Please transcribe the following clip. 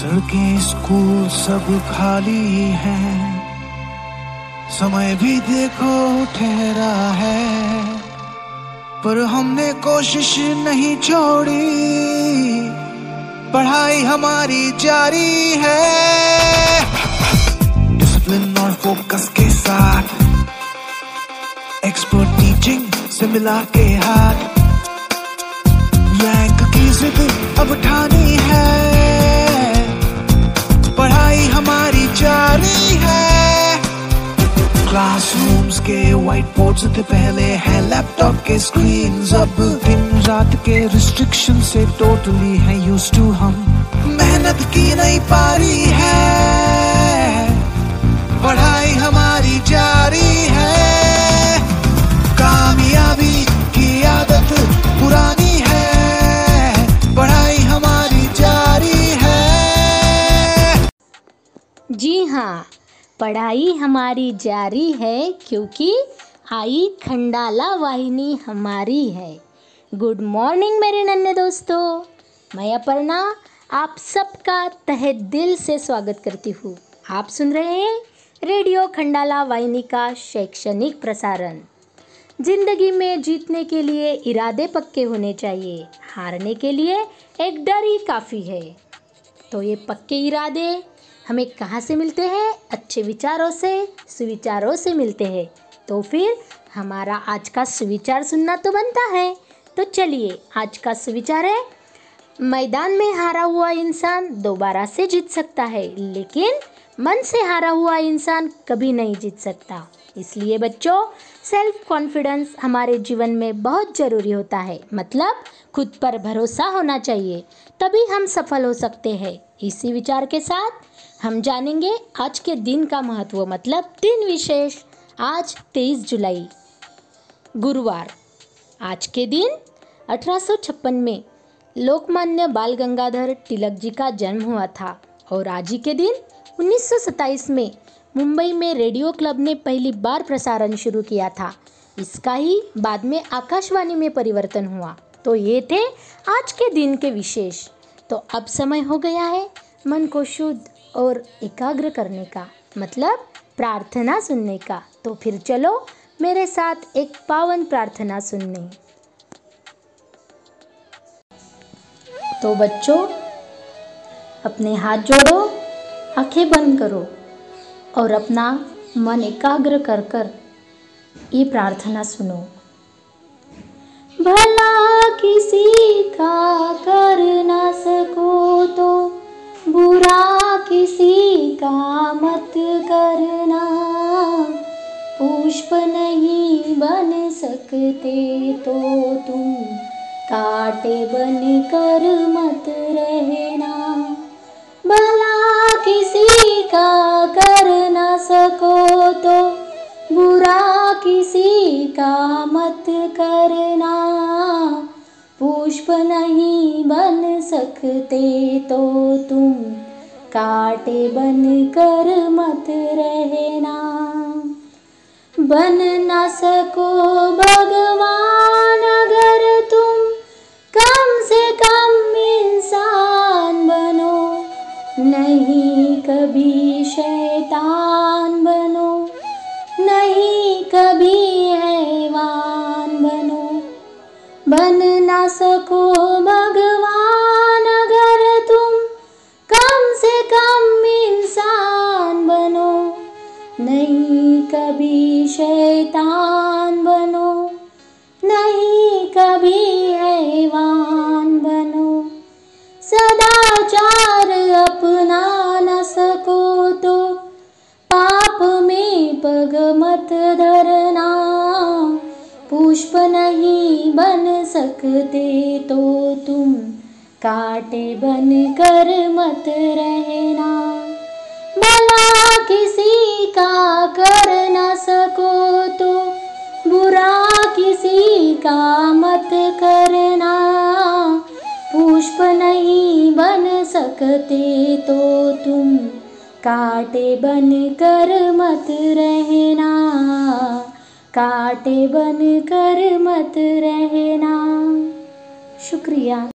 सड़कें स्कूल सब खाली हैं। समय भी देखो ठहरा है, पर हमने कोशिश नहीं छोड़ी। पढ़ाई हमारी जारी है। डिसिप्लिन और फोकस के साथ एक्सपर्ट टीचिंग से मिला के हाथ। रैंक की जिद अब ठानी है। क्लासरूम्स के व्हाइट बोर्ड्स थे पहले है लैपटॉप के स्क्रीन अब दिन रात के रिस्ट्रिक्शन से टोटली है यूज़ टू हम। मेहनत की नहीं पारी है। पढ़ाई हमारी जारी है। कामयाबी की आदत पुरानी है। पढ़ाई हमारी जारी है। जी हाँ। पढ़ाई हमारी जारी है क्योंकि आई खंडाला वाहिनी हमारी है। गुड मॉर्निंग मेरे नन्हे दोस्तों। मैं अपर्णा, आप सबका तहे दिल से स्वागत करती हूँ। आप सुन रहे हैं रेडियो खंडाला वाहिनी का शैक्षणिक प्रसारण। ज़िंदगी में जीतने के लिए इरादे पक्के होने चाहिए, हारने के लिए एक डर ही काफ़ी है। तो ये पक्के इरादे हमें कहाँ से मिलते हैं? अच्छे विचारों से, सुविचारों से मिलते हैं। तो फिर हमारा आज का सुविचार सुनना तो बनता है। तो चलिए, आज का सुविचार है, मैदान में हारा हुआ इंसान दोबारा से जीत सकता है, लेकिन मन से हारा हुआ इंसान कभी नहीं जीत सकता। इसलिए बच्चों सेल्फ कॉन्फिडेंस हमारे जीवन में बहुत ज़रूरी होता है। मतलब खुद पर भरोसा होना चाहिए, तभी हम सफल हो सकते हैं। इसी विचार के साथ हम जानेंगे आज के दिन का महत्व मतलब दिन विशेष, आज 23 जुलाई, गुरुवार। आज के दिन 1856 में लोकमान्य बाल गंगाधर तिलक जी का जन्म हुआ था और आज ही के दिन 1927 में मुंबई में रेडियो क्लब ने पहली बार प्रसारण शुरू किया था। इसका ही बाद में आकाशवाणी में परिवर्तन हुआ। तो ये थे आज के दिन के विशेष। तो अब समय हो गया है मन को शुद्ध और एकाग्र करने का मतलब प्रार्थना सुनने का। तो फिर चलो मेरे साथ एक पावन प्रार्थना सुनने। तो बच्चों, अपने हाथ जोड़ो, आँखें बंद करो और अपना मन एकाग्र कर कर ये प्रार्थना सुनो। भला किसी पुष्प नहीं बन सकते तो तुम कांटे बन कर मत रहना। भला किसी का कर न सको तो बुरा किसी का मत करना। पुष्प नहीं बन सकते तो तुम कांटे बन कर मत रहना बन न सको भगवान मत धरना। पुष्प नहीं बन सकते तो तुम कांटे बन कर मत रहना। भला किसी का कर न सको तो बुरा किसी का मत करना। पुष्प नहीं बन सकते तो तुम कांटे बन कर मत रहना काटे बन कर मत रहना। शुक्रिया।